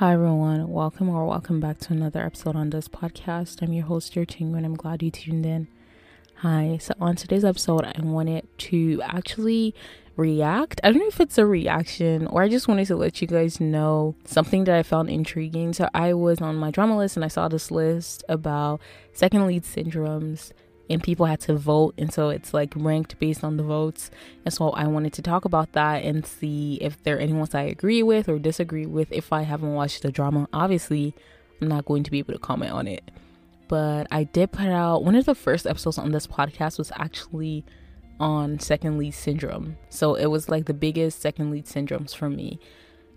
Hi everyone, welcome or welcome back to another episode on this podcast. I'm your host, your Ting, and I'm glad you tuned in. Hi, so on today's episode, I wanted to actually react. I don't know if it's a reaction or I just wanted to let you guys know something that I found intriguing. So I was on my drama list and I saw this list about second lead syndromes and people had to vote and so it's like ranked based on the votes. And so i wanted to talk about that and see if there are any ones i agree with or disagree with. If i haven't watched the drama obviously i'm not going to be able to comment on it. But i did put out one of the first episodes on this podcast was actually on second lead syndrome. So it was like the biggest second lead syndromes for me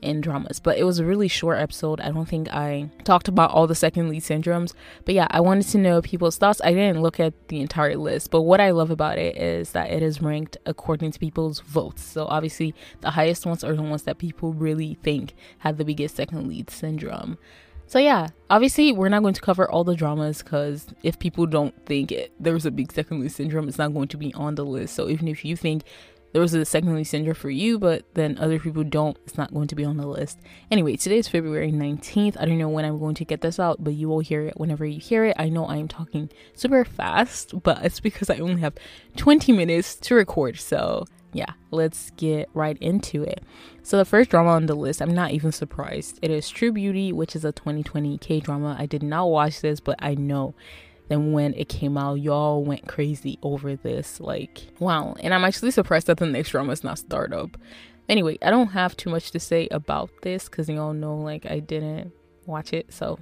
in dramas. But it was a really short episode. I don't think I talked about all the second lead syndromes. But yeah, I wanted to know people's thoughts. I didn't look at the entire list, but what I love about it is that it is ranked according to people's votes. So obviously, the highest ones are the ones that people really think had the biggest second lead syndrome. So yeah, obviously we're not going to cover all the dramas because if people don't think it, there's a big second lead syndrome, it's not going to be on the list. So even if you think there was a second lead syndrome for you, but then other people don't, it's not going to be on the list. Anyway, today is February 19th. I don't know when I'm going to get this out, but you will hear it whenever you hear it. I know I am talking super fast, but it's because I only have 20 minutes to record. So, yeah, let's get right into it. So, the first drama on the list, I'm not even surprised. It is True Beauty, which is a 2020 K drama. I did not watch this, but I know then when it came out, y'all went crazy over this. Like, wow. And I'm actually surprised that the next drama is not Startup. Anyway, I don't have too much to say about this because y'all know, like, I didn't watch it. So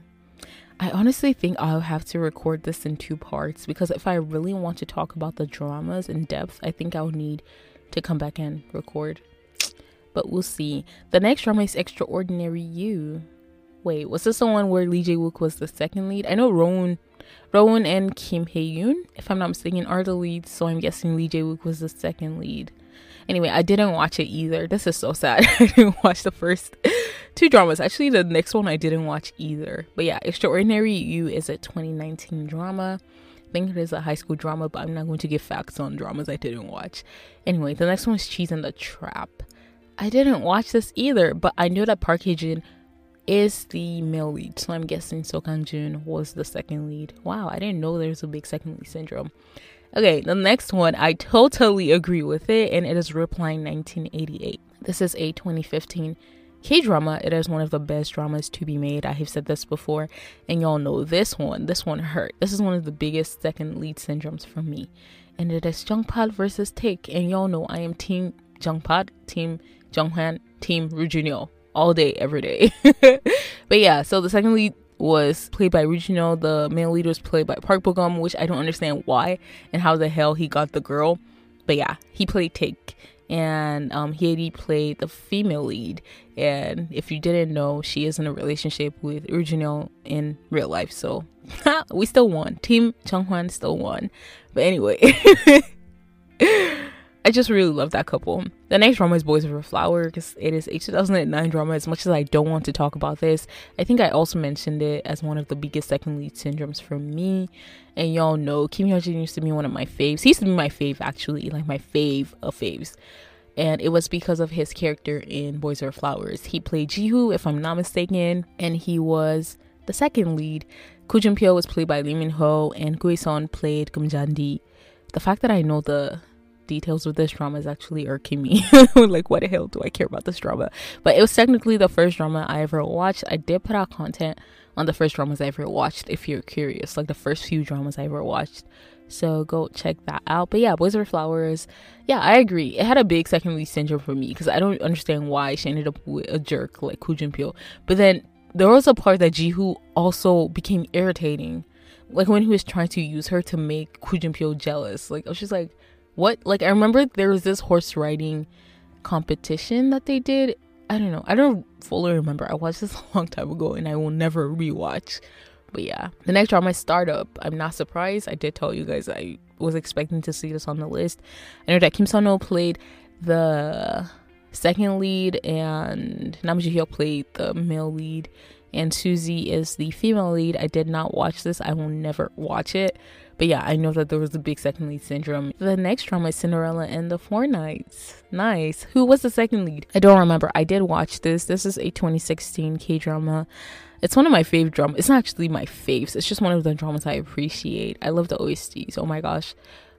I honestly think I'll have to record this in two parts because if I really want to talk about the dramas in depth, I think I'll need to come back and record. But we'll see. The next drama is Extraordinary You. Wait, was this the one where Lee Jae Wook was the second lead? I know Rowoon Rowoon and Kim Hye Yoon, if I'm not mistaken, are the leads. So I'm guessing Lee Jae Wook was the second lead. Anyway, I didn't watch it either. This is so sad. I didn't watch the first two dramas. Actually, the next one I didn't watch either. But yeah, Extraordinary You is a 2019 drama. I think it is a high school drama, but I'm not going to give facts on dramas I didn't watch. Anyway, the next one is Cheese and the Trap. I didn't watch this either, but I know that Park Hae Jin is the male lead. So I'm guessing Seo Kang Joon was the second lead. Wow, I didn't know there's a big second lead syndrome. Okay, the next one, I totally agree with it, and it is Replying 1988. This is a 2015 K drama. It is one of the best dramas to be made. I have said this before, and y'all know this one. This one hurt. This is one of the biggest second lead syndromes for me. And it is Jungpad versus Taek, and y'all know I am Team Jungpad, Team Jonghan, Team Roo all day, every day. but yeah, so the second lead was played by Ryu Jun Yeol. The male lead was played by Park Bogum, which I don't understand why and how the hell he got the girl. But yeah, he played Taek, And um, Hyeri played the female lead. And if you didn't know, she is in a relationship with Ryu Jun Yeol in real life. So we still won. Team Chunghwan still won. But anyway. I just really love that couple. The next drama is Boys Over Flower because it is a 2009 drama. As much as I don't want to talk about this, I think I also mentioned it as one of the biggest second lead syndromes for me. And y'all know Kim Hyun Joong used to be one of my faves. He used to be my fave actually, like my fave of faves. And it was because of his character in Boys Over Flowers. He played Jihu, if I'm not mistaken, and he was the second lead. Koo Jun Pyo was played by Lee Min Ho, and Gu Son played Kum Jandi. The fact that I know the details of this drama is actually irking me. like, what the hell do I care about this drama? But it was technically the first drama I ever watched. I did put out content on the first dramas I ever watched if you're curious, like the first few dramas I ever watched. So go check that out. But yeah, Boys Over Flowers. Yeah, I agree. It had a big second lead syndrome for me because I don't understand why she ended up with a jerk like Koo Jun Pyo. But then there was a part that Jihu also became irritating. Like when he was trying to use her to make Koo Jun Pyo jealous. Like I was just like, what like I remember there was this horse riding competition that they did. I don't know. I don't fully remember. I watched this a long time ago and I will never rewatch. But yeah, the next drama is Startup. I'm not surprised. I did tell you guys I was expecting to see this on the list. I know that Kim Sun-ho played the second lead, and Nam Joo Hyuk played the male lead, and Suzy is the female lead. I did not watch this. I will never watch it. But yeah, I know that there was a big second lead syndrome. The next drama is Cinderella and the Four Knights. Nice. Who was the second lead? I don't remember. I did watch this. This is a 2016 K drama. It's one of my favorite dramas. It's not actually my faves. It's just one of the dramas I appreciate. I love the OSTs. Oh my gosh.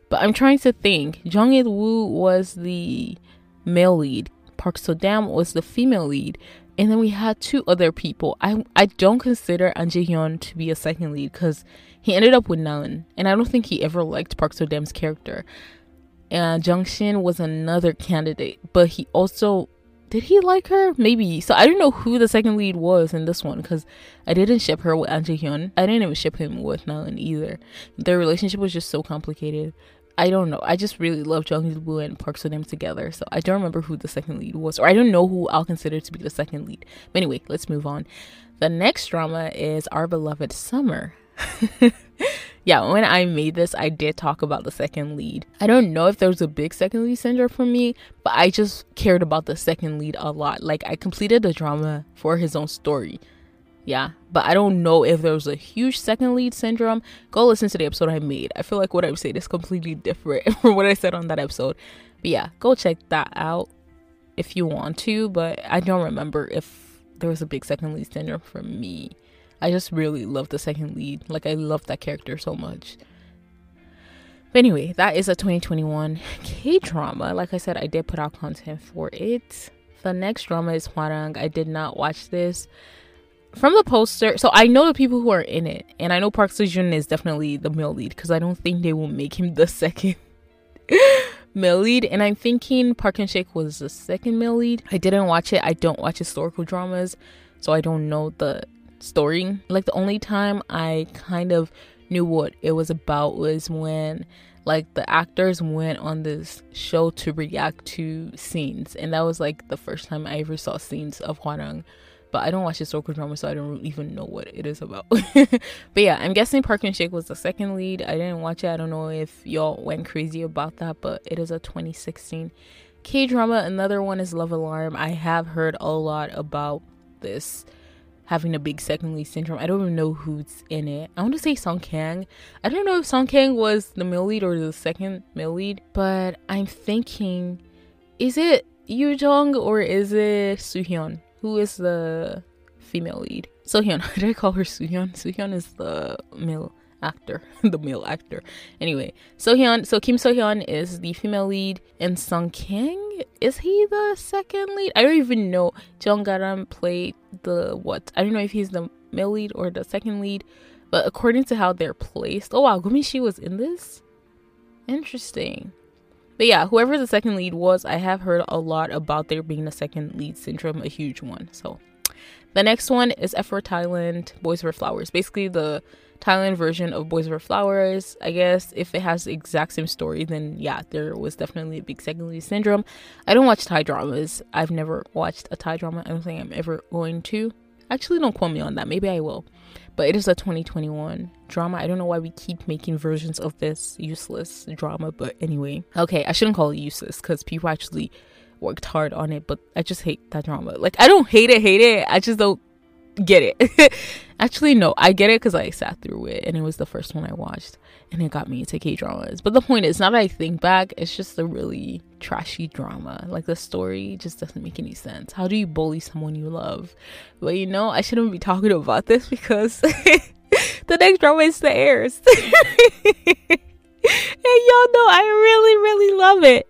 But I'm trying to think. Jung Il Woo was the male lead. Park So Dam was the female lead and then we had two other people. I I don't consider An Jae Hyun to be a second lead because he ended up with Naeun, and I don't think he ever liked Park So Dam's character. And Jung Shin was another candidate, but he also did he like her? Maybe. So I don't know who the second lead was in this one because I didn't ship her with An Hyun. I didn't even ship him with Naeun either. Their relationship was just so complicated. I don't know. I just really love Jung Woo and Park So Dam together. So I don't remember who the second lead was, or I don't know who I'll consider to be the second lead. But anyway, let's move on. The next drama is Our Beloved Summer. yeah, when I made this, I did talk about the second lead. I don't know if there was a big second lead syndrome for me, but I just cared about the second lead a lot. Like, I completed the drama for his own story. Yeah, but I don't know if there was a huge second lead syndrome. Go listen to the episode I made. I feel like what I said is completely different from what I said on that episode. But yeah, go check that out if you want to. But I don't remember if there was a big second lead syndrome for me. I just really love the second lead. Like I love that character so much. But anyway, that is a 2021 K drama. Like I said, I did put out content for it. The next drama is Hwarang. I did not watch this from the poster, so I know the people who are in it, and I know Park Seo-joon is definitely the male lead because I don't think they will make him the second male lead. And I'm thinking Park Sik was the second male lead. I didn't watch it. I don't watch historical dramas, so I don't know the story. Like the only time I kind of knew what it was about was when like the actors went on this show to react to scenes and that was like the first time I ever saw scenes of Hwarang but I don't watch historical drama, so I don't even know what it is about. but yeah, I'm guessing Park Sik was the second lead. I didn't watch it. I don't know if y'all went crazy about that, but it is a 2016 K drama. Another one is Love Alarm. I have heard a lot about this having a big second lead syndrome. I don't even know who's in it. I want to say Song Kang. I don't know if Song Kang was the male lead or the second male lead, but I'm thinking, is it Yoo Jung or is it Soohyun? who is the female lead? Sohyun. Did I call her Soohyun? Soohyun is the male actor, the male actor. Anyway, Sohyun. So Kim Sohyun is the female lead, and Song Kang is he the second lead? I don't even know. Jung Garam played the what? I don't know if he's the male lead or the second lead, but according to how they're placed, oh wow, Go Min Si was in this. Interesting. But yeah, whoever the second lead was, I have heard a lot about there being a second lead syndrome, a huge one. So the next one is F4 Thailand, Boys Over Flowers. Basically the Thailand version of Boys Over Flowers. I guess if it has the exact same story, then yeah, there was definitely a big second lead syndrome. I don't watch Thai dramas. I've never watched a Thai drama. I don't think I'm ever going to. Actually, don't quote me on that. Maybe I will but it is a 2021 drama. I don't know why we keep making versions of this useless drama, but anyway. Okay, I shouldn't call it useless because people actually worked hard on it, but I just hate that drama. Like, I don't hate it, hate it. I just don't get it. Actually, no, I get it because I sat through it and it was the first one I watched and it got me into K dramas. But the point is, now that I think back, it's just a really trashy drama. Like the story just doesn't make any sense. How do you bully someone you love? But you know, I shouldn't be talking about this because the next drama is the heirs. and y'all know I really, really love it.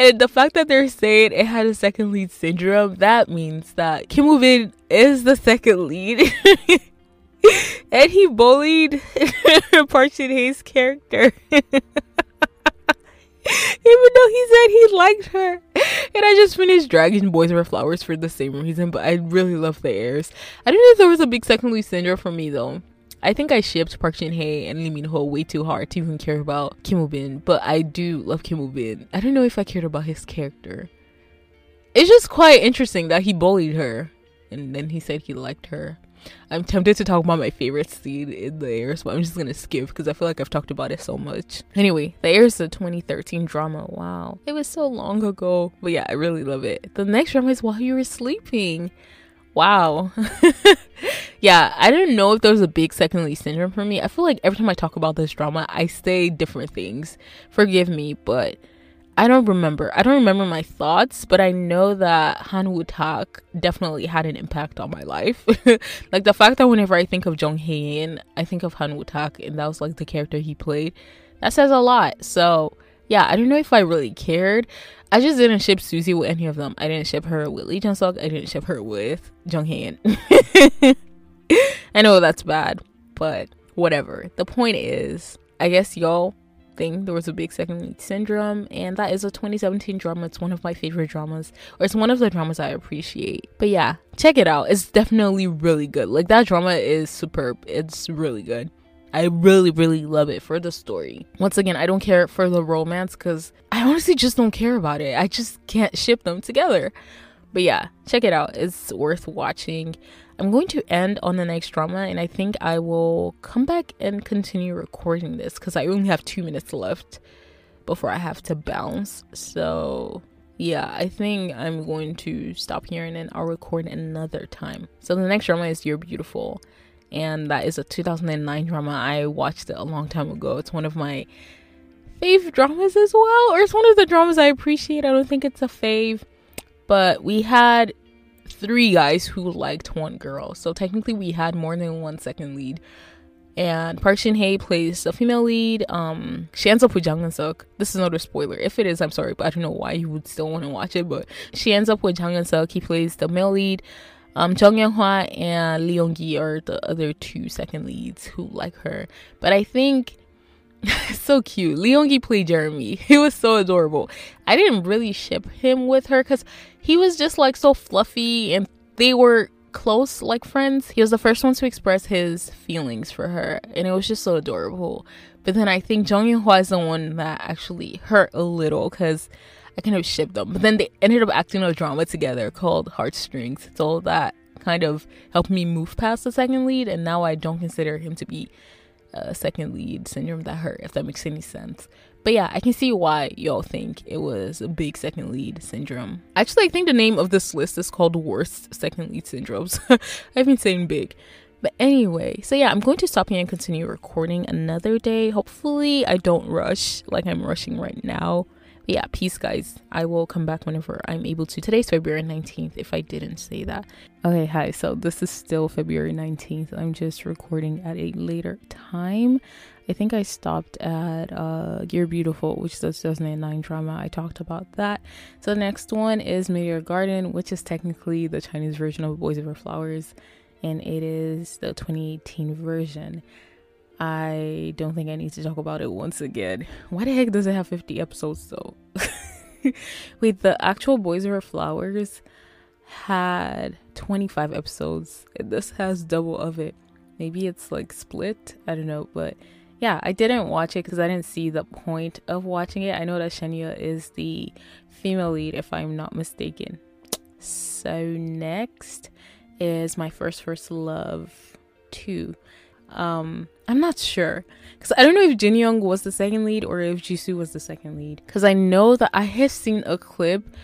And the fact that they're saying it had a second lead syndrome, that means that Kim Woo is the second lead. and he bullied Park Shin character. Even though he said he liked her. And I just finished Dragon Boys Over Flowers for the same reason, but I really love the heirs. I don't know if there was a big second lead syndrome for me though. I think I shipped Park Shin Hye and Lee Min Ho way too hard to even care about Kim Woo Bin, but I do love Kim Woo Bin. I don't know if I cared about his character. It's just quite interesting that he bullied her and then he said he liked her. I'm tempted to talk about my favorite scene in the Heirs, but I'm just gonna skip because I feel like I've talked about it so much. Anyway, the Heirs is a 2013 drama. Wow, it was so long ago, but yeah, I really love it. The next drama is While You Were Sleeping. Wow. yeah, I didn't know if there was a big second syndrome for me. I feel like every time I talk about this drama, I say different things. Forgive me, but I don't remember. I don't remember my thoughts, but I know that Han Woo Tak definitely had an impact on my life. like the fact that whenever I think of Jung Hae In, I think of Han Woo Tak, and that was like the character he played. That says a lot. So yeah, I don't know if I really cared. I just didn't ship Suzy with any of them. I didn't ship her with Lee Jung. I didn't ship her with Jung Hae In. I know that's bad, but whatever. The point is, I guess y'all think There was a big second lead syndrome, and that is a 2017 drama. It's one of my favorite dramas, or it's one of the dramas I appreciate. But yeah, check it out. It's definitely really good. Like that drama is superb. It's really good. I really, really love it for the story. Once again, I don't care for the romance because I honestly just don't care about it. I just can't ship them together. But yeah, check it out. It's worth watching. I'm going to end on the next drama, and I think I will come back and continue recording this because I only have two minutes left before I have to bounce. So, yeah, I think I'm going to stop here and then I'll record another time. So, the next drama is You're Beautiful, and that is a 2009 drama. I watched it a long time ago. It's one of my fave dramas as well, or it's one of the dramas I appreciate. I don't think it's a fave, but we had three guys who liked one girl. So technically, we had more than one second lead. And Park Shin Hye plays the female lead. Um, she ends up with Jang Geun Suk. This is not a spoiler. If it is, I'm sorry, but I don't know why you would still want to watch it. But she ends up with Suk. He plays the male lead. Um, Jung Young Hwa and Lee Hong Gi are the other two second leads who like her. But I think so cute. Lee Hong Gi played Jeremy. He was so adorable. I didn't really ship him with her because he was just like so fluffy and they were close like friends. He was the first one to express his feelings for her and it was just so adorable. But then I think Jung Young Hwa is the one that actually hurt a little because I kind of shipped them. But then they ended up acting a drama together called Heartstrings. So that kind of helped me move past the second lead and now I don't consider him to be a second lead syndrome that hurt, if that makes any sense. But yeah, I can see why y'all think it was a big second lead syndrome. Actually, I think the name of this list is called Worst Second Lead Syndromes. I've been saying big. But anyway, so yeah, I'm going to stop here and continue recording another day. Hopefully, I don't rush like I'm rushing right now yeah, peace, guys. I will come back whenever I'm able to. Today's February 19th, if I didn't say that. Okay, hi. So this is still February 19th. I'm just recording at a later time. I think I stopped at uh, Beautiful, which is a 2009 drama. I talked about that. So the next one is Meteor Garden, which is technically the Chinese version of Boys Over Flowers, and it is the 2018 version. I don't think I need to talk about it once again. Why the heck does it have 50 episodes though? Wait, the actual Boys Are Flowers had 25 episodes. This has double of it. Maybe it's like split. I don't know, but yeah, I didn't watch it because I didn't see the point of watching it. I know that Shen Yue is the female lead, if I'm not mistaken. So next is my first first love two. Um, I'm not sure because I don't know if Jin Young was the second lead or if Jisoo was the second lead. Because I know that I have seen a clip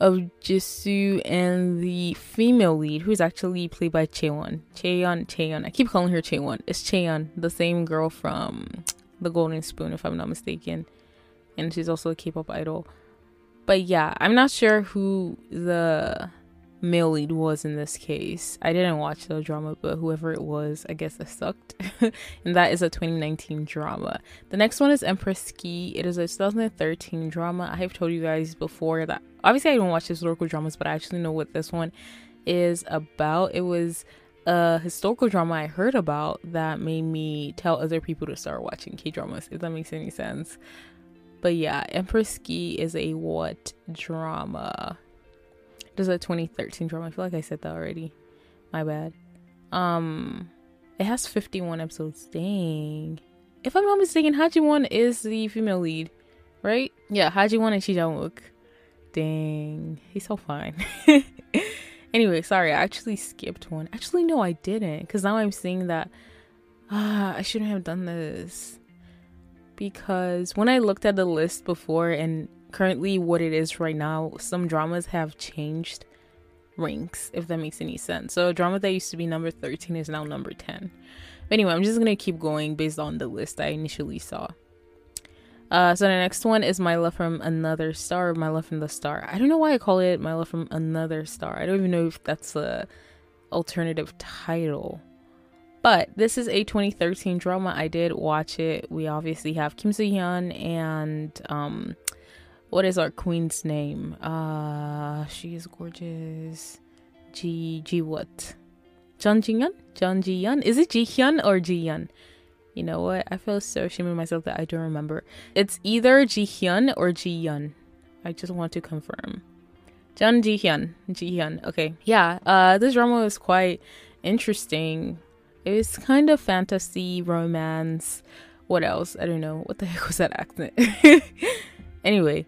of Jisoo and the female lead, who's actually played by Chaewon. Chaeyeon, Chaeyeon. I keep calling her Chaewon. It's Chaeyeon, the same girl from The Golden Spoon, if I'm not mistaken, and she's also a K-pop idol. But yeah, I'm not sure who the male lead was in this case. I didn't watch the drama, but whoever it was, I guess it sucked. and that is a 2019 drama. The next one is Empress Ki. It is a 2013 drama. I have told you guys before that obviously I don't watch historical dramas, but I actually know what this one is about. It was a historical drama I heard about that made me tell other people to start watching K dramas, if that makes any sense. But yeah, Empress Ki is a what drama? This is a 2013 drama. I feel like I said that already. My bad. Um, it has 51 episodes. Dang. If I'm not mistaken, Ha Ji Won is the female lead, right? Yeah, Ha Ji Won and Ji Chang Wook. Dang, he's so fine. Anyway, sorry, I actually skipped one. Actually, no, I didn't. Because now I'm seeing that ah, I shouldn't have done this. Because when I looked at the list before and currently what it is right now, some dramas have changed ranks, if that makes any sense. So a drama that used to be number 13 is now number 10. But anyway, I'm just gonna keep going based on the list I initially saw. Uh, so the next one is My Love from Another Star, My Love from the Star. I don't know why I call it My Love from Another Star. I don't even know if that's a alternative title. But this is a 2013 drama. I did watch it. We obviously have Kim Soo Hyun and um, what is our queen's name? Uh, she is gorgeous. Ji Ji what? Jun Ji Hyun? Jun Ji Hyun? Is it Ji Hyun or Ji Hyun? You know what? I feel so ashamed of myself that I don't remember. It's either Ji Hyun or Ji Hyun. I just want to confirm. Jun Ji Hyun. Ji Hyun. Okay. Yeah. Uh, this drama was quite interesting. It was kind of fantasy, romance. What else? I don't know. What the heck was that accent? anyway,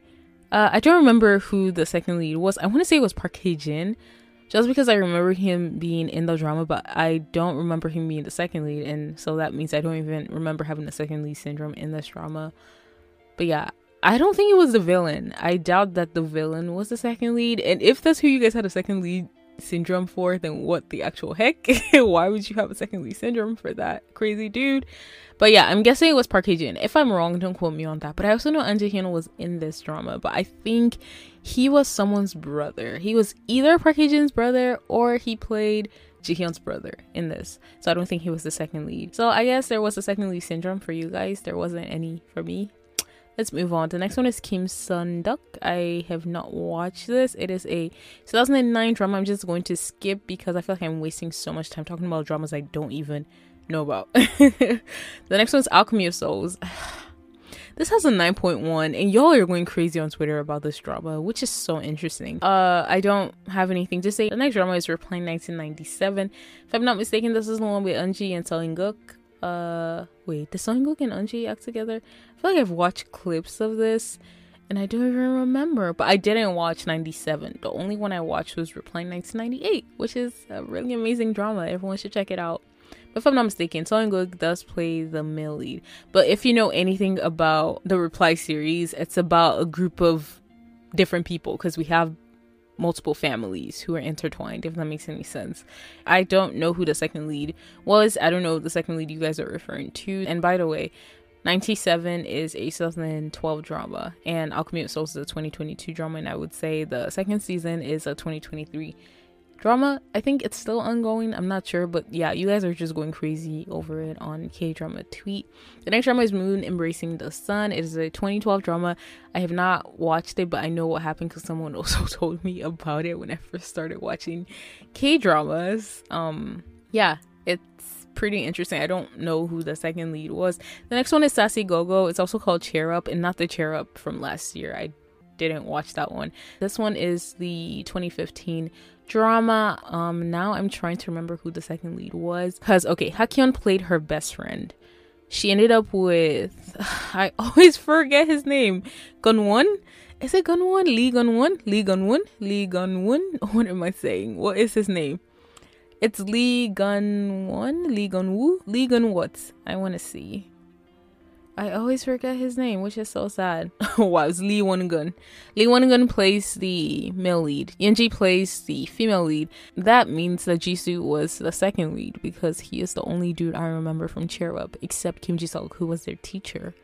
uh, I don't remember who the second lead was. I want to say it was Park Hae Jin, just because I remember him being in the drama, but I don't remember him being the second lead, and so that means I don't even remember having the second lead syndrome in this drama. But yeah, I don't think it was the villain. I doubt that the villain was the second lead, and if that's who you guys had a second lead syndrome for, then what the actual heck? Why would you have a second lead syndrome for that crazy dude? But yeah, I'm guessing it was Park Hae Jin. If I'm wrong, don't quote me on that. But I also know An Jae Hyun was in this drama, but I think he was someone's brother. He was either Park Hae Jin's brother or he played Ji Hyun's brother in this. So I don't think he was the second lead. So I guess there was a second lead syndrome for you guys. There wasn't any for me. Let's move on. The next one is Kim Sun Duk. I have not watched this. It is a 2009 drama. I'm just going to skip because I feel like I'm wasting so much time talking about dramas I don't even know about. the next one's Alchemy of Souls. this has a 9.1 and y'all are going crazy on Twitter about this drama, which is so interesting. Uh I don't have anything to say. The next drama is Reply 1997. If I'm not mistaken, this is the one with Eunji and Seo In-guk. Uh wait, did Seo In-guk and Eunji act together? I feel like I've watched clips of this and I don't even remember. But I didn't watch 97. The only one I watched was Reply 1998, which is a really amazing drama. Everyone should check it out but if I'm not mistaken, Seo In-guk does play the male lead. But if you know anything about the Reply series, it's about a group of different people because we have multiple families who are intertwined, if that makes any sense. I don't know who the second lead was. I don't know the second lead you guys are referring to. And by the way, 97 is a 2012 drama, and Alchemy of Souls is a 2022 drama, and I would say the second season is a 2023 drama i think it's still ongoing. I'm not sure but yeah you guys are just going crazy over it on k drama tweet. The next drama is moon embracing the sun. It is a 2012 drama. I have not watched it but i know what happened because someone also told me about it when i first started watching k dramas um yeah it's pretty interesting. I don't know who the second lead was. The next one is sassy go-go. It's also called cheer up and not the cheer up from last year. I didn't watch that one. This one is the 2015 drama. Um, now I'm trying to remember who the second lead was. Cause okay, Hakyeon played her best friend. She ended up with I always forget his name. Gunwon? Is it Gunwon? Lee Gunwon? Lee Gunwon? Lee Gunwon? What am I saying? What is his name? It's Lee Gunwon? Lee Gunwoo? Lee Gun? I wanna see. I always forget his name, which is so sad. wow, it's Lee Won-gun. Lee Won-gun plays the male lead. Yeonji plays the female lead. That means that Jisoo was the second lead because he is the only dude I remember from Cheer Up, except Kim Ji-seok, who was their teacher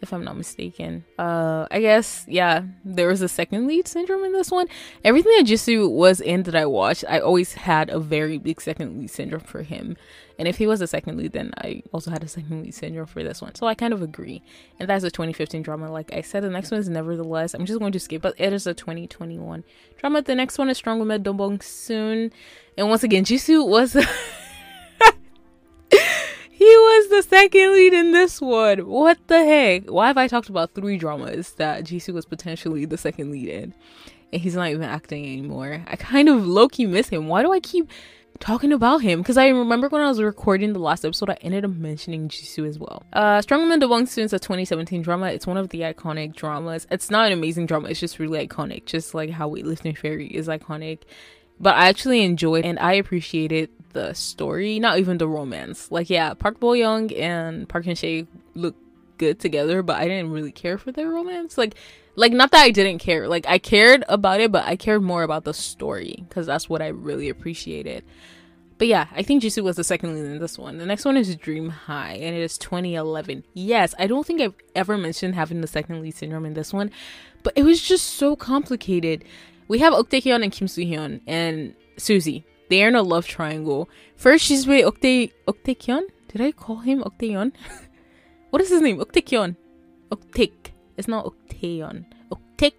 if I'm not mistaken. Uh, I guess yeah, there was a second lead syndrome in this one. Everything that Jisoo was in that I watched, I always had a very big second lead syndrome for him. And if he was a second lead, then I also had a second lead syndrome for this one. So I kind of agree. And that's a 2015 drama. Like I said, the next one is nevertheless. I'm just going to skip, but it is a 2021 drama. The next one is Strong Woman Dobong soon. And once again, Jisoo was. He was the second lead in this one. What the heck? Why have I talked about three dramas that Jisoo was potentially the second lead in? And he's not even acting anymore. I kind of low key miss him. Why do I keep talking about him? Because I remember when I was recording the last episode, I ended up mentioning Jisoo as well. Uh, Strong Woman is a 2017 drama. It's one of the iconic dramas. It's not an amazing drama. It's just really iconic. Just like how Weightlifting Fairy is iconic but I actually enjoyed and I appreciated the story, not even the romance. Like, yeah, Park Bo Young and Park Hyung Sik look good together, but I didn't really care for their romance. Like, like not that I didn't care. Like, I cared about it, but I cared more about the story because that's what I really appreciated. But yeah, I think Jisoo was the second lead in this one. The next one is Dream High, and it is 2011. Yes, I don't think I've ever mentioned having the second lead syndrome in this one, but it was just so complicated. We have Ok Tae-hyun and Kim Soo-hyun and Suzy. They are in a love triangle. First, she's with Ok Tae Ok Did I call him Ok Tae-hyun? what is his name? Ok Tae-hyun. It's not Ok Tae-hyun. Ok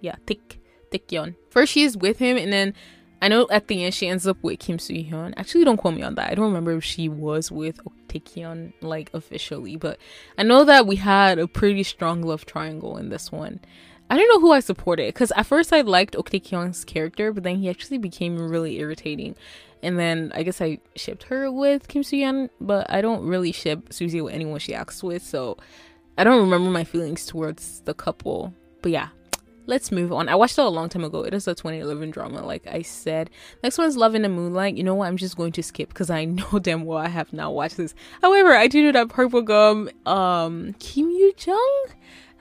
Yeah, Tae Tae-hyun. First, is with him, and then I know at the end she ends up with Kim Soo Hyun. Actually, don't quote me on that. I don't remember if she was with Ok like officially, but I know that we had a pretty strong love triangle in this one. I don't know who I supported because at first I liked Ok Kyung's character, but then he actually became really irritating. And then I guess I shipped her with Kim Soo Hyun, but I don't really ship Suzy with anyone she acts with, so I don't remember my feelings towards the couple. But yeah, let's move on. I watched it a long time ago. It is a 2011 drama, like I said. Next one is Love in the Moonlight. You know what? I'm just going to skip because I know damn well I have not watched this. However, I do know that Park Bo Gum, um, Kim Yoo Jung.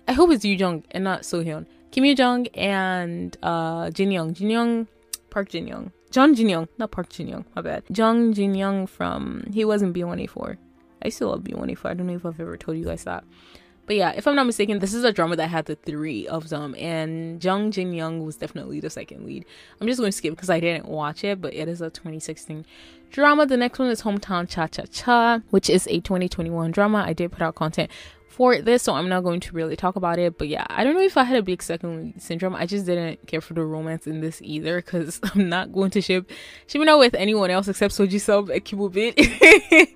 I hope it's Yoo Jung and not So Hyun. Kim Yoo Jung and uh Jin Young. Jin Young, Park Jin Young. John Jin Young, not Park Jin Young. My bad. Jung Jin Young from he was in B1A4. I still love B1A4. I don't know if I've ever told you guys that. But yeah, if I'm not mistaken, this is a drama that had the three of them, and Jung Jin Young was definitely the second lead. I'm just going to skip because I didn't watch it, but it is a 2016 drama. The next one is Hometown Cha Cha Cha, which is a 2021 drama. I did put out content for this, so I'm not going to really talk about it. But yeah, I don't know if I had a big second syndrome. I just didn't care for the romance in this either because I'm not going to ship Shimino with anyone else except Soji Sub Kibubit.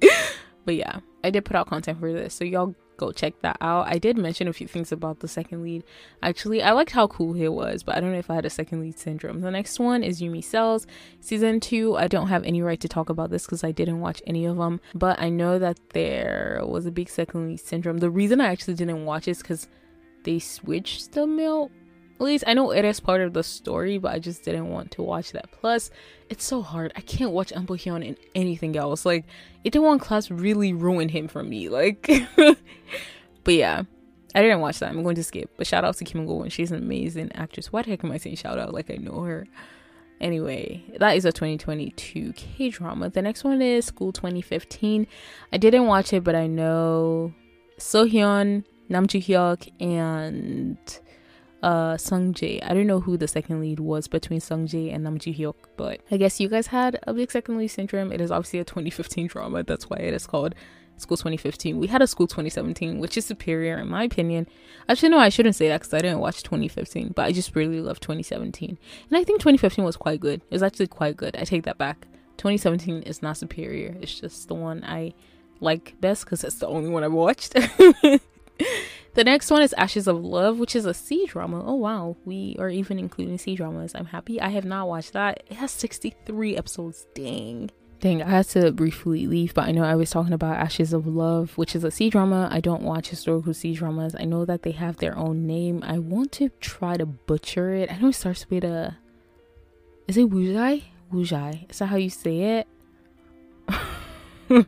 but yeah, I did put out content for this, so y'all go check that out. I did mention a few things about the second lead. Actually, I liked how cool he was, but I don't know if I had a second lead syndrome. The next one is Yumi Cells season two. I don't have any right to talk about this because I didn't watch any of them, but I know that there was a big second lead syndrome. The reason I actually didn't watch is because they switched the male at least I know it is part of the story, but I just didn't want to watch that. Plus, it's so hard. I can't watch Ahn Bo Hyun in anything else. Like, Itaewon class really ruined him for me. Like, but yeah, I didn't watch that. I'm going to skip. But shout out to Kim Go Eun she's an amazing actress. Why the heck am I saying shout out like I know her? Anyway, that is a 2022 K drama. The next one is School 2015. I didn't watch it, but I know Sohyun, Nam Joo Hyuk, and uh Sung Jae. I don't know who the second lead was between Sung Jae and Nam Joo Hyuk, but I guess you guys had a big second lead syndrome. It is obviously a 2015 drama. That's why it is called School 2015. We had a School 2017, which is superior in my opinion. Actually, no, I shouldn't say that because I didn't watch 2015, but I just really love 2017. And I think 2015 was quite good. It was actually quite good. I take that back. 2017 is not superior. It's just the one I like best because it's the only one I've watched. The next one is Ashes of Love, which is a C drama. Oh wow, we are even including C dramas. I'm happy. I have not watched that. It has 63 episodes. Dang. Dang, I had to briefly leave, but I know I was talking about Ashes of Love, which is a C drama. I don't watch historical C dramas. I know that they have their own name. I want to try to butcher it. I know it starts with a. Is it Wujai? Wujai. Is that how you say it? I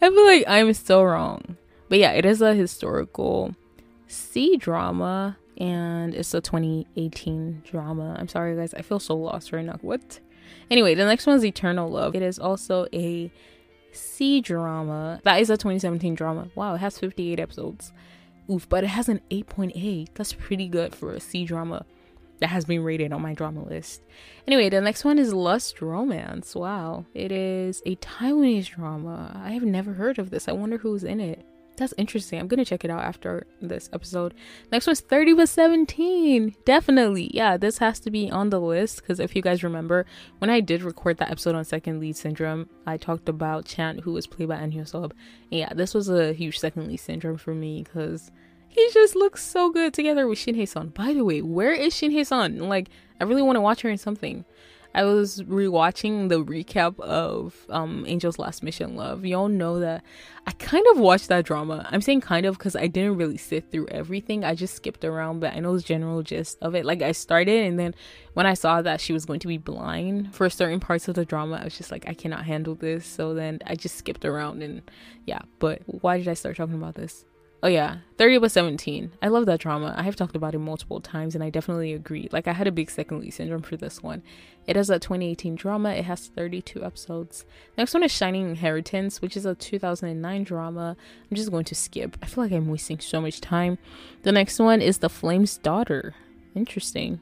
feel like I'm so wrong. But yeah, it is a historical C drama and it's a 2018 drama. I'm sorry, guys. I feel so lost right now. What? Anyway, the next one is Eternal Love. It is also a C drama. That is a 2017 drama. Wow, it has 58 episodes. Oof, but it has an 8.8. That's pretty good for a C drama that has been rated on my drama list. Anyway, the next one is Lust Romance. Wow, it is a Taiwanese drama. I have never heard of this. I wonder who's in it. That's interesting. I'm gonna check it out after this episode. Next one's 30 with 17. Definitely. Yeah, this has to be on the list because if you guys remember, when I did record that episode on second lead syndrome, I talked about Chant, who was played by An Hyo Sub. Yeah, this was a huge second lead syndrome for me because he just looks so good together with Shin Hae Sun. By the way, where is Shin Hae Sun? Like, I really want to watch her in something. I was rewatching the recap of um, Angel's Last Mission Love. Y'all know that I kind of watched that drama. I'm saying kind of because I didn't really sit through everything. I just skipped around, but I know the general gist of it. Like I started, and then when I saw that she was going to be blind for certain parts of the drama, I was just like, I cannot handle this. So then I just skipped around, and yeah. But why did I start talking about this? Oh yeah, 30 by 17. I love that drama. I have talked about it multiple times and I definitely agree. Like I had a big second lead syndrome for this one. It is a 2018 drama. It has 32 episodes. Next one is Shining Inheritance, which is a 2009 drama. I'm just going to skip. I feel like I'm wasting so much time. The next one is The Flame's Daughter. Interesting.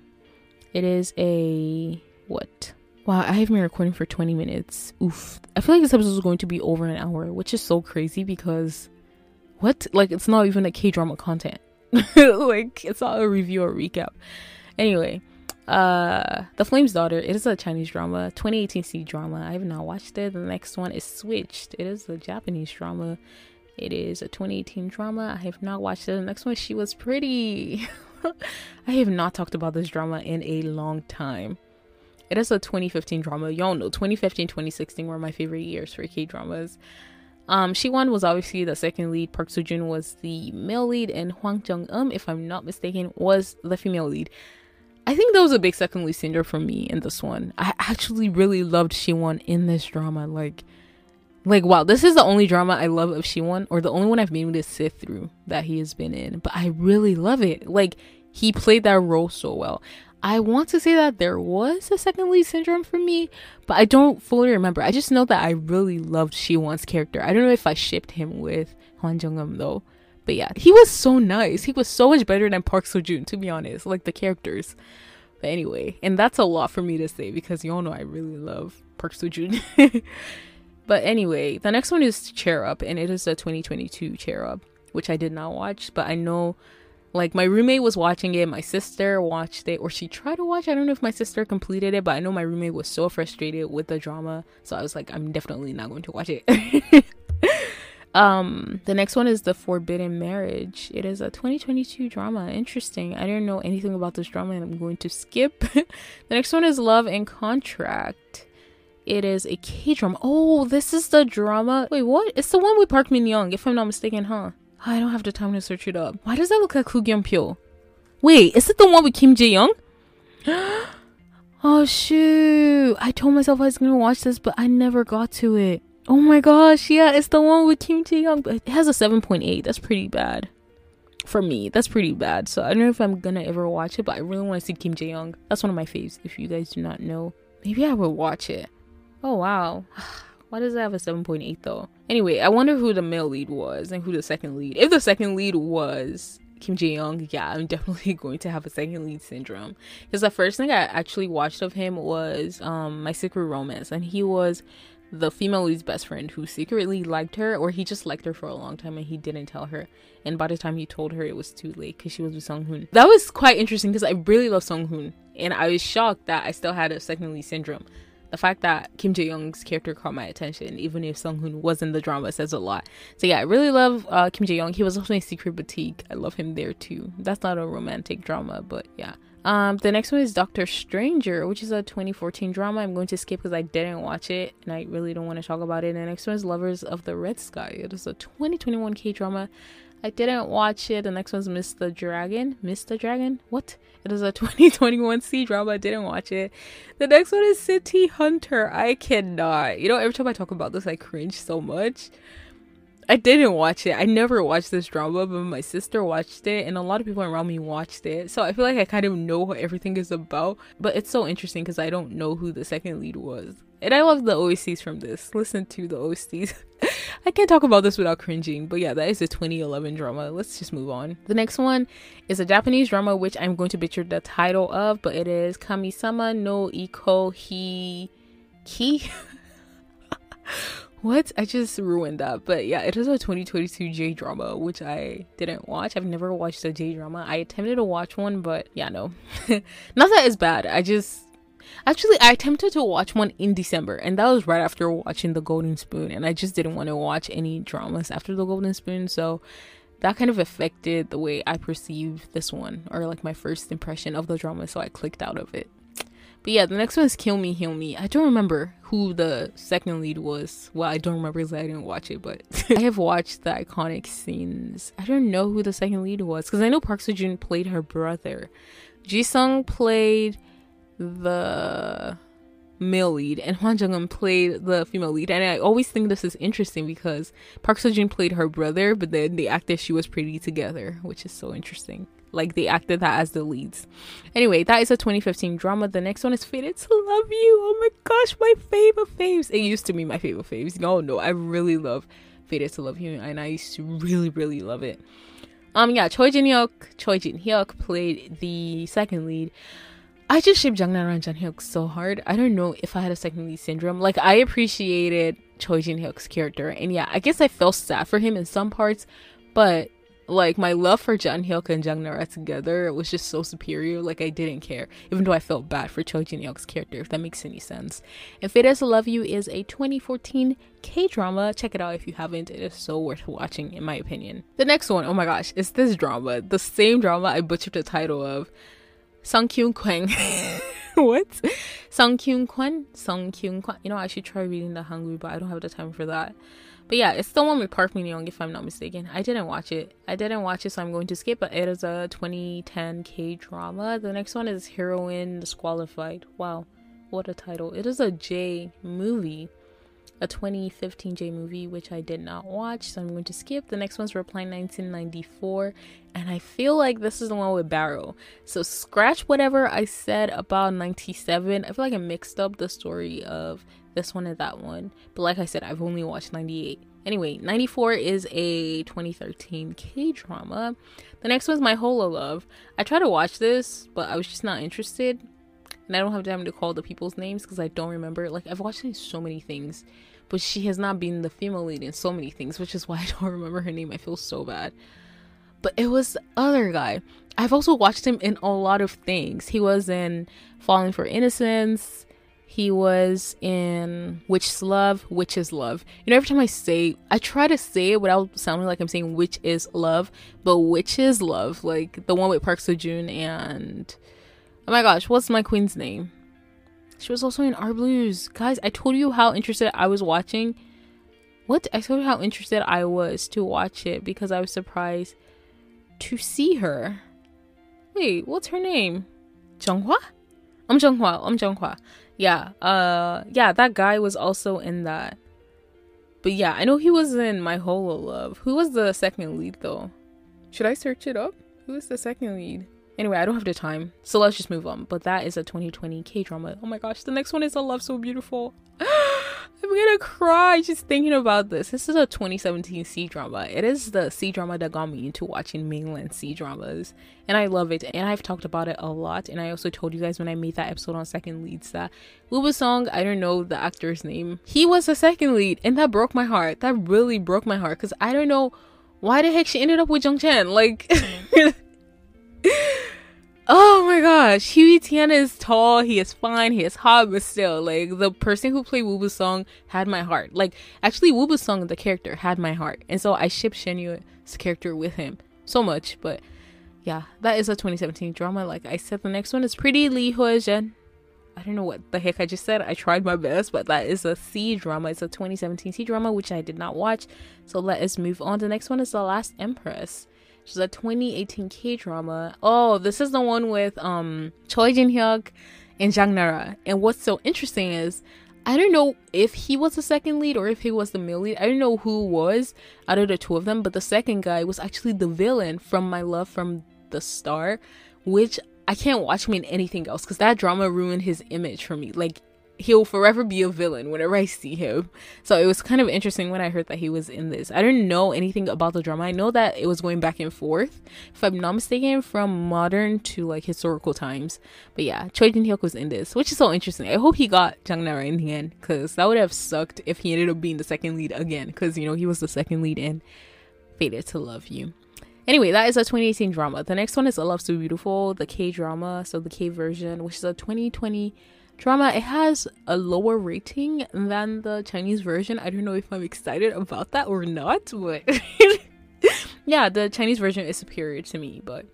It is a what? Wow, I have been recording for 20 minutes. Oof. I feel like this episode is going to be over an hour, which is so crazy because what? Like it's not even a K drama content. like it's not a review or recap. Anyway, uh The Flame's Daughter, it is a Chinese drama, 2018 C drama. I have not watched it. The next one is Switched. It is a Japanese drama. It is a 2018 drama. I have not watched it. The next one, She Was Pretty. I have not talked about this drama in a long time. It is a 2015 drama. Y'all know 2015, 2016 were my favorite years for K dramas. Um, Siwon was obviously the second lead. Park Seo-joon was the male lead, and Hwang Jung-eum, if I'm not mistaken, was the female lead. I think that was a big second lead singer for me in this one. I actually really loved Siwon in this drama. Like, like wow, this is the only drama I love of Siwon, or the only one I've been able to sit through that he has been in. But I really love it. Like, he played that role so well. I want to say that there was a second lead syndrome for me, but I don't fully remember. I just know that I really loved Siwon's character. I don't know if I shipped him with Hwang Jung-eum though. But yeah, he was so nice. He was so much better than Park Seo-joon, to be honest. Like the characters. But anyway, and that's a lot for me to say because y'all know I really love Park Seo-joon. but anyway, the next one is Cheer Up, and it is a 2022 Cheer Up, which I did not watch, but I know like my roommate was watching it, my sister watched it, or she tried to watch. I don't know if my sister completed it, but I know my roommate was so frustrated with the drama, so I was like, I'm definitely not going to watch it. um, the next one is The Forbidden Marriage. It is a 2022 drama. Interesting. I didn't know anything about this drama, and I'm going to skip. the next one is Love and Contract. It is a K drama. Oh, this is the drama. Wait, what? It's the one with Park Min Young, if I'm not mistaken, huh? I don't have the time to search it up. Why does that look like Koo Kyung Pyo? Wait, is it the one with Kim Jae Young? oh shoot! I told myself I was gonna watch this, but I never got to it. Oh my gosh, yeah, it's the one with Kim Jae Young. It has a 7.8. That's pretty bad. For me, that's pretty bad. So I don't know if I'm gonna ever watch it, but I really want to see Kim Jae Young. That's one of my faves. If you guys do not know, maybe I will watch it. Oh wow. Why does it have a 7.8 though? Anyway, I wonder who the male lead was and who the second lead. If the second lead was Kim Jae Young, yeah, I'm definitely going to have a second lead syndrome. Because the first thing I actually watched of him was um My Secret Romance, and he was the female lead's best friend who secretly liked her, or he just liked her for a long time and he didn't tell her. And by the time he told her, it was too late because she was with Sung Hoon. That was quite interesting because I really love Sung Hoon, and I was shocked that I still had a second lead syndrome the fact that Kim Jae Young's character caught my attention, even if Sung Hoon was in the drama, says a lot. So yeah, I really love uh, Kim Jae Young. He was also in Secret Boutique. I love him there too. That's not a romantic drama, but yeah. Um, the next one is Doctor Stranger, which is a 2014 drama. I'm going to skip because I didn't watch it and I really don't want to talk about it. And the next one is Lovers of the Red Sky. It is a 2021 K drama. I didn't watch it. The next one's the Dragon. The Dragon? What? It is a 2021 C drama. I didn't watch it. The next one is City Hunter. I cannot. You know, every time I talk about this, I cringe so much. I didn't watch it. I never watched this drama, but my sister watched it, and a lot of people around me watched it. So I feel like I kind of know what everything is about. But it's so interesting because I don't know who the second lead was. And I love the OSTs from this. Listen to the OSTs. I can't talk about this without cringing, but yeah, that is a 2011 drama. Let's just move on. The next one is a Japanese drama, which I'm going to butcher the title of, but it is Kamisama no Iko Hi Ki. what? I just ruined that. But yeah, it is a 2022 J drama, which I didn't watch. I've never watched a J drama. I attempted to watch one, but yeah, no. Not that it's bad. I just Actually, I attempted to watch one in December, and that was right after watching The Golden Spoon, and I just didn't want to watch any dramas after The Golden Spoon, so that kind of affected the way I perceived this one, or like my first impression of the drama, so I clicked out of it. But yeah, the next one is Kill Me, Heal Me. I don't remember who the second lead was. Well, I don't remember because I didn't watch it, but I have watched the iconic scenes. I don't know who the second lead was because I know Park Seo Joon played her brother. Ji Sung played the male lead and Hwan Jung played the female lead. And I always think this is interesting because Park Seo Joon played her brother, but then they acted she was pretty together, which is so interesting. Like they acted that as the leads. Anyway, that is a 2015 drama. The next one is Fated to Love You. Oh my gosh, my favorite faves. It used to be my favorite faves. No, no, I really love Fated to Love You, and I used to really, really love it. Um, yeah, Choi Jin Hyuk, Choi Jin Hyuk played the second lead. I just ship Jang Nara and Jang Hyuk so hard. I don't know if I had a second lead syndrome. Like I appreciated Choi Jin Hyuk's character, and yeah, I guess I felt sad for him in some parts, but like my love for Jang Hyuk and Jang Nara together was just so superior. Like I didn't care, even though I felt bad for Choi Jin Hyuk's character. If that makes any sense. And Fate as I Love You is a 2014 K drama. Check it out if you haven't. It is so worth watching, in my opinion. The next one, oh my gosh, is this drama. The same drama I butchered the title of. Sung Kyun Kwang. what? Sung Kyun Kwan? Sung Kyun Kwan. You know, I should try reading the Hangul, but I don't have the time for that. But yeah, it's the one with Park Min Young, if I'm not mistaken. I didn't watch it. I didn't watch it, so I'm going to skip. But it is a 2010 K drama. The next one is Heroine Disqualified. Wow, what a title! It is a J movie a 2015 J movie, which I did not watch, so I'm going to skip. The next one's Reply 1994, and I feel like this is the one with Baro. So scratch whatever I said about 97. I feel like I mixed up the story of this one and that one, but like I said, I've only watched 98. Anyway, 94 is a 2013 K drama. The next one's My Holo Love. I tried to watch this, but I was just not interested and I don't have time to call the people's names because I don't remember. Like I've watched so many things, but she has not been the female lead in so many things, which is why I don't remember her name. I feel so bad. But it was the other guy. I've also watched him in a lot of things. He was in Falling for Innocence. He was in Which Is Love, Which is Love. You know, every time I say, I try to say it without sounding like I'm saying Which is Love, but Which is Love, like the one with Park Seo Joon and Oh my gosh, what's my queen's name? She was also in Our Blues. Guys, I told you how interested I was watching. What? I told you how interested I was to watch it because I was surprised to see her. Wait, what's her name? Junghwa? I'm Junghwa. I'm Junghwa. Yeah. Uh yeah, that guy was also in that. But yeah, I know he was in My Holo Love. Who was the second lead though? Should I search it up? Who is the second lead? Anyway, I don't have the time, so let's just move on. But that is a 2020 K drama. Oh my gosh, the next one is a Love So Beautiful. I'm gonna cry just thinking about this. This is a 2017 C drama. It is the C drama that got me into watching mainland C dramas, and I love it. And I've talked about it a lot. And I also told you guys when I made that episode on second leads that Woo Song, I don't know the actor's name, he was the second lead, and that broke my heart. That really broke my heart because I don't know why the heck she ended up with Jiang Chen. Like. oh my gosh, Hu Yitian is tall, he is fine, he is hot, but still, like the person who played Woo Song had my heart. Like actually, Woo Song, the character, had my heart, and so I ship Shen Yue's character with him so much. But yeah, that is a 2017 drama. Like I said, the next one is Pretty Lee Hua-jen. I don't know what the heck I just said. I tried my best, but that is a C drama. It's a 2017 C drama, which I did not watch. So let us move on. The next one is The Last Empress. She's a 2018 K drama. Oh, this is the one with um Choi Jin Hyuk and Jang Nara. And what's so interesting is I don't know if he was the second lead or if he was the male lead. I don't know who was out of the two of them, but the second guy was actually the villain from My Love from the Star, which I can't watch him in anything else because that drama ruined his image for me. Like he'll forever be a villain whenever I see him. So it was kind of interesting when I heard that he was in this. I didn't know anything about the drama. I know that it was going back and forth, if I'm not mistaken, from modern to like historical times. But yeah, Choi Jin Hyuk was in this, which is so interesting. I hope he got Jang Nara in the end, because that would have sucked if he ended up being the second lead again, because you know he was the second lead in Fated to Love You. Anyway, that is a 2018 drama. The next one is A Love So Beautiful, the K drama, so the K version, which is a 2020 drama it has a lower rating than the chinese version i don't know if i'm excited about that or not but yeah the chinese version is superior to me but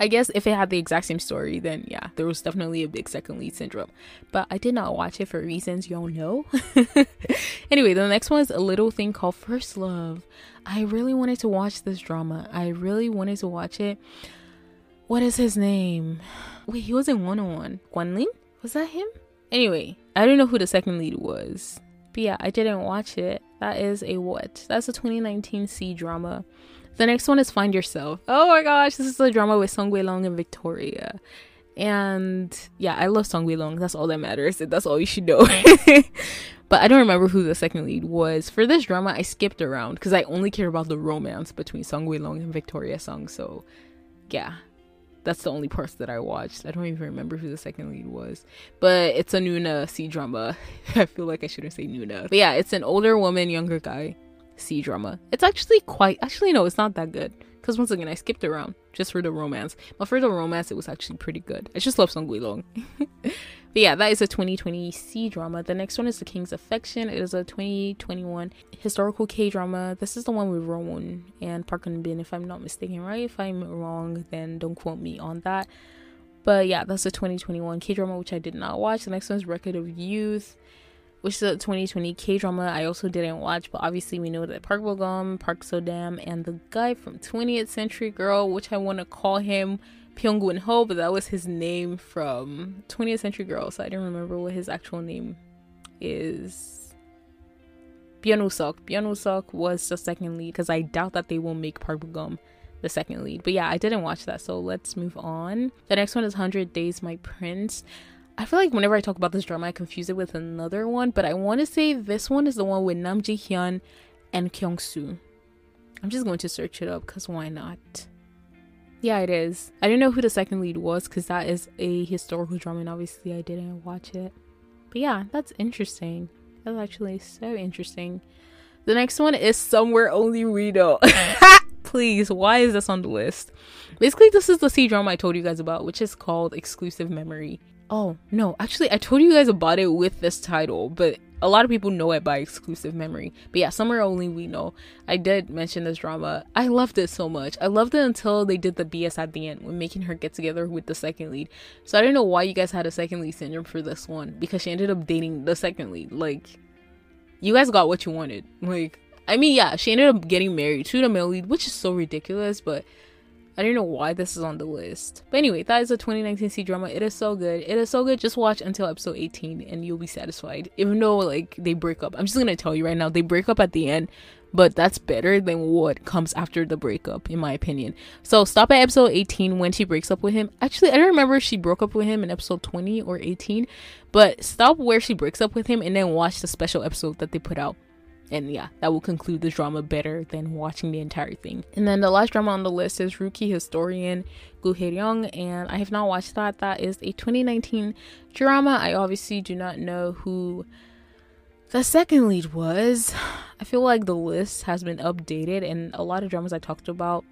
I guess if it had the exact same story, then yeah, there was definitely a big second lead syndrome. But I did not watch it for reasons y'all know. anyway, the next one is a little thing called First Love. I really wanted to watch this drama. I really wanted to watch it. What is his name? Wait, he was in 101. Guanlin? Was that him? Anyway, I don't know who the second lead was. But yeah, I didn't watch it. That is a what? That's a 2019 C drama. The next one is Find Yourself. Oh my gosh, this is a drama with Song Long and Victoria. And yeah, I love Song Long. That's all that matters. That's all you should know. but I don't remember who the second lead was. For this drama, I skipped around because I only care about the romance between Song Long and Victoria Song. So yeah, that's the only parts that I watched. I don't even remember who the second lead was. But it's a Nuna C drama. I feel like I shouldn't say Nuna. But yeah, it's an older woman, younger guy C drama. It's actually quite actually no, it's not that good. Because once again I skipped around just for the romance. But for the romance it was actually pretty good. I just love Song Wei Long. but yeah, that is a 2020 C drama. The next one is The King's Affection. It is a 2021 historical K drama. This is the one with Rowoon and Park Eun Bin, if I'm not mistaken, right? If I'm wrong, then don't quote me on that. But yeah, that's a 2021 K drama which I did not watch. The next one is Record of Youth which is a 2020 K drama I also didn't watch, but obviously we know that Park Bo Gum, Park So Dam, and the guy from 20th Century Girl, which I want to call him Pyong Gun Ho, but that was his name from 20th Century Girl, so I don't remember what his actual name is. Byun Sok. Byun Sok was the second lead because I doubt that they will make Park Bo Gum the second lead. But yeah, I didn't watch that, so let's move on. The next one is 100 Days My Prince. I feel like whenever I talk about this drama, I confuse it with another one, but I want to say this one is the one with Nam Ji Hyun and Kyung Soo. I'm just going to search it up because why not? Yeah, it is. I didn't know who the second lead was because that is a historical drama, and obviously I didn't watch it. But yeah, that's interesting. That's actually so interesting. The next one is Somewhere Only We Know. Please, why is this on the list? Basically, this is the C drama I told you guys about, which is called Exclusive Memory. Oh, no, actually, I told you guys about it with this title, but a lot of people know it by exclusive memory. But yeah, somewhere only we know. I did mention this drama. I loved it so much. I loved it until they did the BS at the end when making her get together with the second lead. So I don't know why you guys had a second lead syndrome for this one because she ended up dating the second lead. Like, you guys got what you wanted. Like, I mean, yeah, she ended up getting married to the male lead, which is so ridiculous, but I don't know why this is on the list. But anyway, that is a 2019 C drama. It is so good. It is so good. Just watch until episode 18 and you'll be satisfied. Even though like they break up. I'm just gonna tell you right now, they break up at the end, but that's better than what comes after the breakup, in my opinion. So stop at episode 18 when she breaks up with him. Actually, I don't remember if she broke up with him in episode 20 or 18, but stop where she breaks up with him and then watch the special episode that they put out and yeah, that will conclude the drama better than watching the entire thing. And then the last drama on the list is Rookie Historian Gu Hae-ryung, and I have not watched that. That is a 2019 drama. I obviously do not know who the second lead was. I feel like the list has been updated, and a lot of dramas I talked about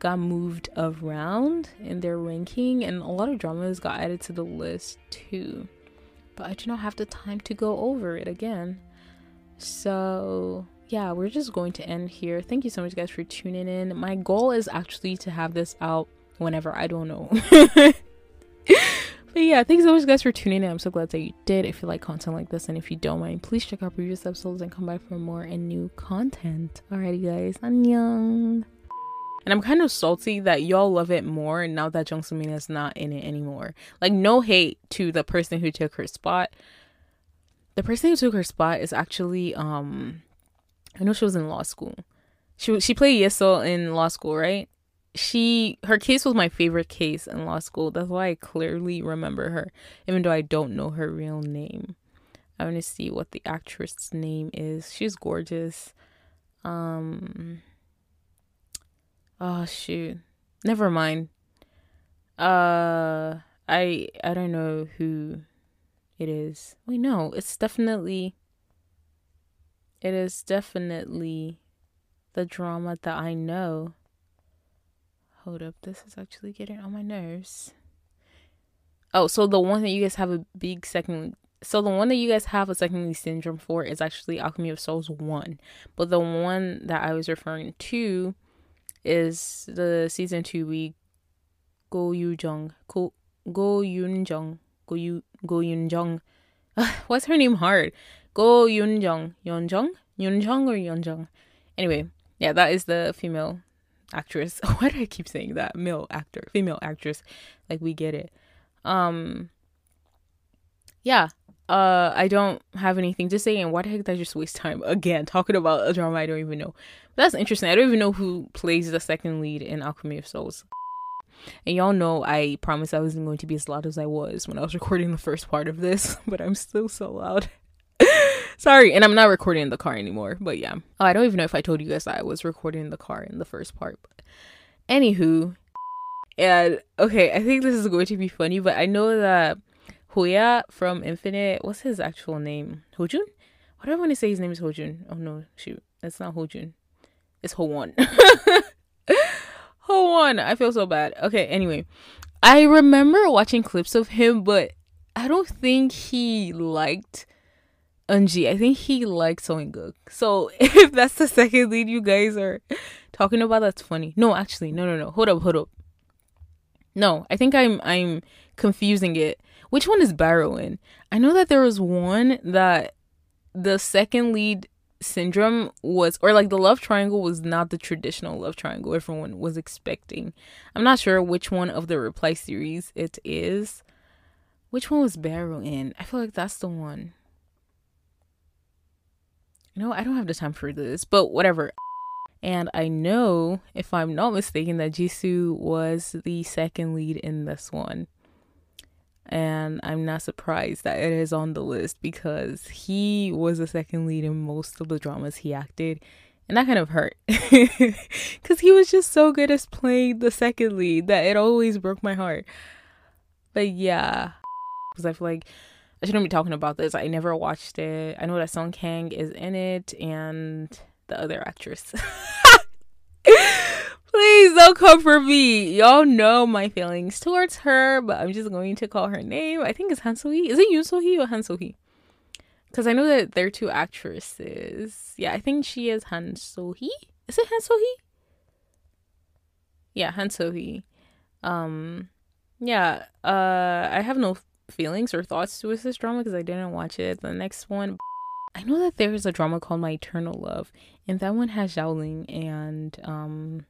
got moved around in their ranking, and a lot of dramas got added to the list too. But I do not have the time to go over it again. So, yeah, we're just going to end here. Thank you so much, guys, for tuning in. My goal is actually to have this out whenever I don't know. but yeah, thanks so much, guys, for tuning in. I'm so glad that you did. If you like content like this, and if you don't mind, please check out previous episodes and come back for more and new content. Alrighty, guys, annyeong. And I'm kind of salty that y'all love it more now that Jung Min is not in it anymore. Like, no hate to the person who took her spot the person who took her spot is actually um I know she was in law school. She she played Yeso in law school, right? She her case was my favorite case in law school. That's why I clearly remember her, even though I don't know her real name. I want to see what the actress' name is. She's gorgeous. Um. Oh shoot, never mind. Uh, I I don't know who it is. We know it's definitely. It is definitely the drama that I know. Hold up, this is actually getting on my nerves. Oh, so the one that you guys have a big second. So the one that you guys have a secondary syndrome for is actually Alchemy of Souls 1. But the one that I was referring to is the season 2 we Go Yu Jung. Go Go Yun Jung. Go Yu Go Yun Jung. What's her name hard? Go Yun Jung. Yun Jung? Yun or Yun Jung? Anyway, yeah, that is the female actress. Why do I keep saying that? Male actor, female actress. Like we get it. Um yeah, uh I don't have anything to say and why the heck did I just waste time again talking about a drama I don't even know. But that's interesting. I don't even know who plays the second lead in Alchemy of Souls. And y'all know I promised I wasn't going to be as loud as I was when I was recording the first part of this, but I'm still so loud. Sorry, and I'm not recording in the car anymore, but yeah. Oh, I don't even know if I told you guys I was recording in the car in the first part. But anywho, and okay, I think this is going to be funny, but I know that Hoya from Infinite, what's his actual name? Hojun? Why do I want to say his name is Hojun? Oh no, shoot, that's not Hojun. It's Howon. Howon. I feel so bad. Okay, anyway, I remember watching clips of him, but I don't think he liked Eunji. I think he liked Gook. So if that's the second lead you guys are talking about, that's funny. No, actually, no, no, no. Hold up, hold up. No, I think I'm I'm confusing it. Which one is Baro in? I know that there was one that the second lead syndrome was or like the love triangle was not the traditional love triangle everyone was expecting. I'm not sure which one of the reply series it is. Which one was Baro in? I feel like that's the one. No, I don't have the time for this, but whatever. And I know, if I'm not mistaken, that Jisoo was the second lead in this one. And I'm not surprised that it is on the list because he was the second lead in most of the dramas he acted. And that kind of hurt. Because he was just so good as playing the second lead that it always broke my heart. But yeah. Because I feel like I shouldn't be talking about this. I never watched it. I know that Song Kang is in it and the other actress. Please don't come for me. Y'all know my feelings towards her, but I'm just going to call her name. I think it's Han So-hee. Is it Yoon So-hee or Han So-hee? Because I know that they're two actresses. Yeah, I think she is Han So-hee. Is it Han So-hee? Yeah, Han So-hee. Um, yeah. Uh, I have no feelings or thoughts towards this drama because I didn't watch it. The next one, I know that there's a drama called My Eternal Love, and that one has Xiaoling and um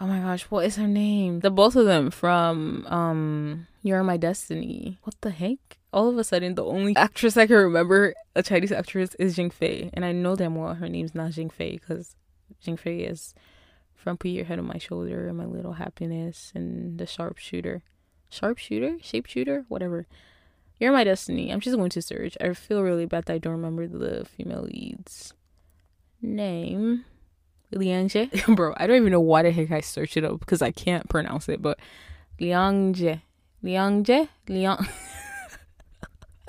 oh my gosh, what is her name? The both of them from um You're My Destiny. What the heck? All of a sudden, the only actress I can remember, a Chinese actress, is Xing Fei, and I know damn well her name's not Xing Fei because Xing Fei is from Put Your Head on My Shoulder and My Little Happiness and The Sharpshooter, Sharpshooter, Shapeshooter, whatever. You're My Destiny. I'm just going to search. I feel really bad that I don't remember the female lead's name. Liangje. Bro, I don't even know why the heck I searched it up because I can't pronounce it, but Liangje. Liangje? Liang.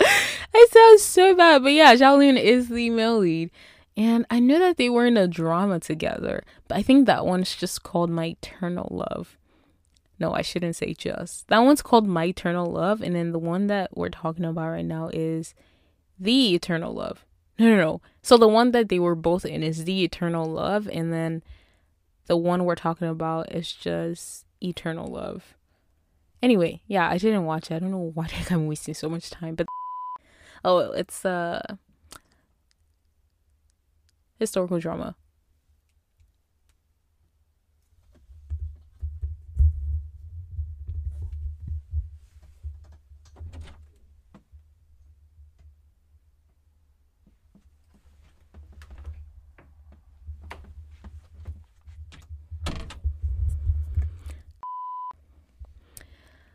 it sounds so bad, but yeah, Xiaolin is the male lead. And I know that they were in a drama together, but I think that one's just called My Eternal Love. No, I shouldn't say just. That one's called My Eternal Love, and then the one that we're talking about right now is The Eternal Love. No, no, no. So the one that they were both in is The Eternal Love, and then the one we're talking about is just Eternal Love. Anyway, yeah, I didn't watch it. I don't know why I'm wasting so much time, but oh, it's a uh, historical drama.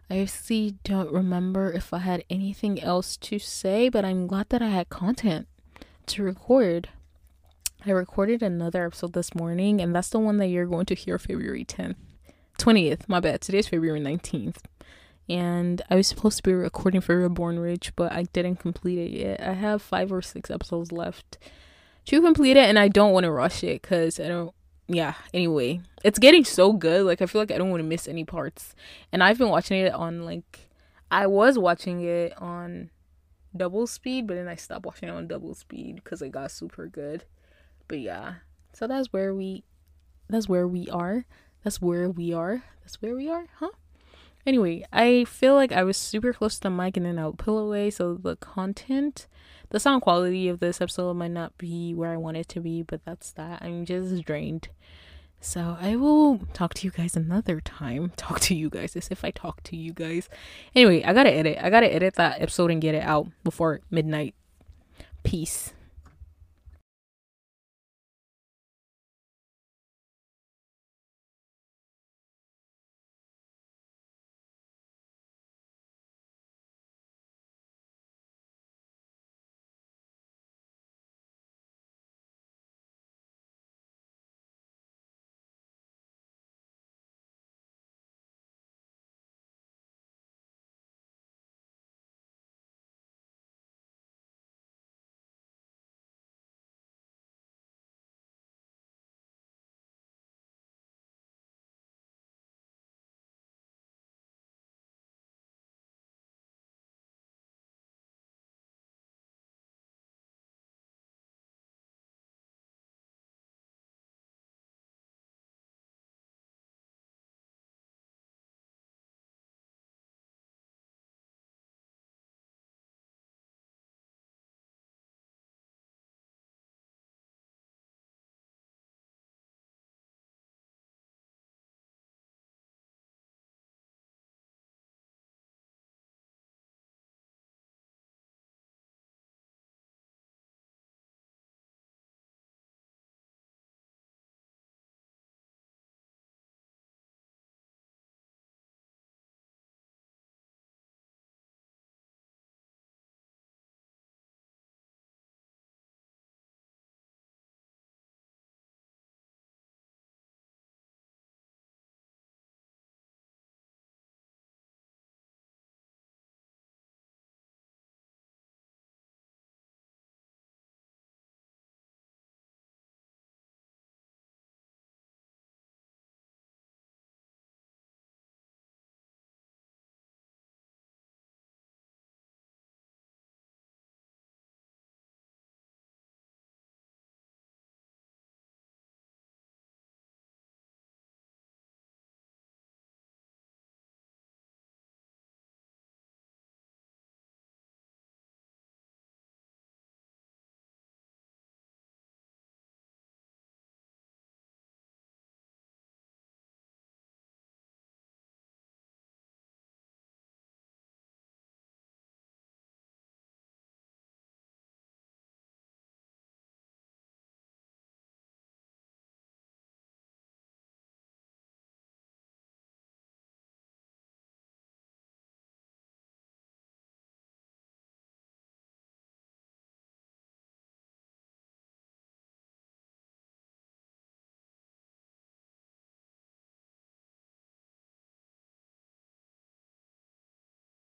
I actually don't remember if I had anything else to say, but I'm glad that I had content to record. I recorded another episode this morning, and that's the one that you're going to hear February 10th. 20th, my bad. Today's February 19th. And I was supposed to be recording for Reborn Rich, but I didn't complete it yet. I have five or six episodes left to complete it, and I don't want to rush it because I don't yeah, anyway, it's getting so good. Like I feel like I don't want to miss any parts. And I've been watching it on like I was watching it on double speed, but then I stopped watching it on double speed because it got super good. But yeah. So that's where we that's where we are. That's where we are. That's where we are, huh? Anyway, I feel like I was super close to the mic and then I would pull away, so the content, the sound quality of this episode might not be where I want it to be, but that's that. I'm just drained. So I will talk to you guys another time. Talk to you guys as if I talk to you guys. Anyway, I gotta edit. I gotta edit that episode and get it out before midnight. Peace.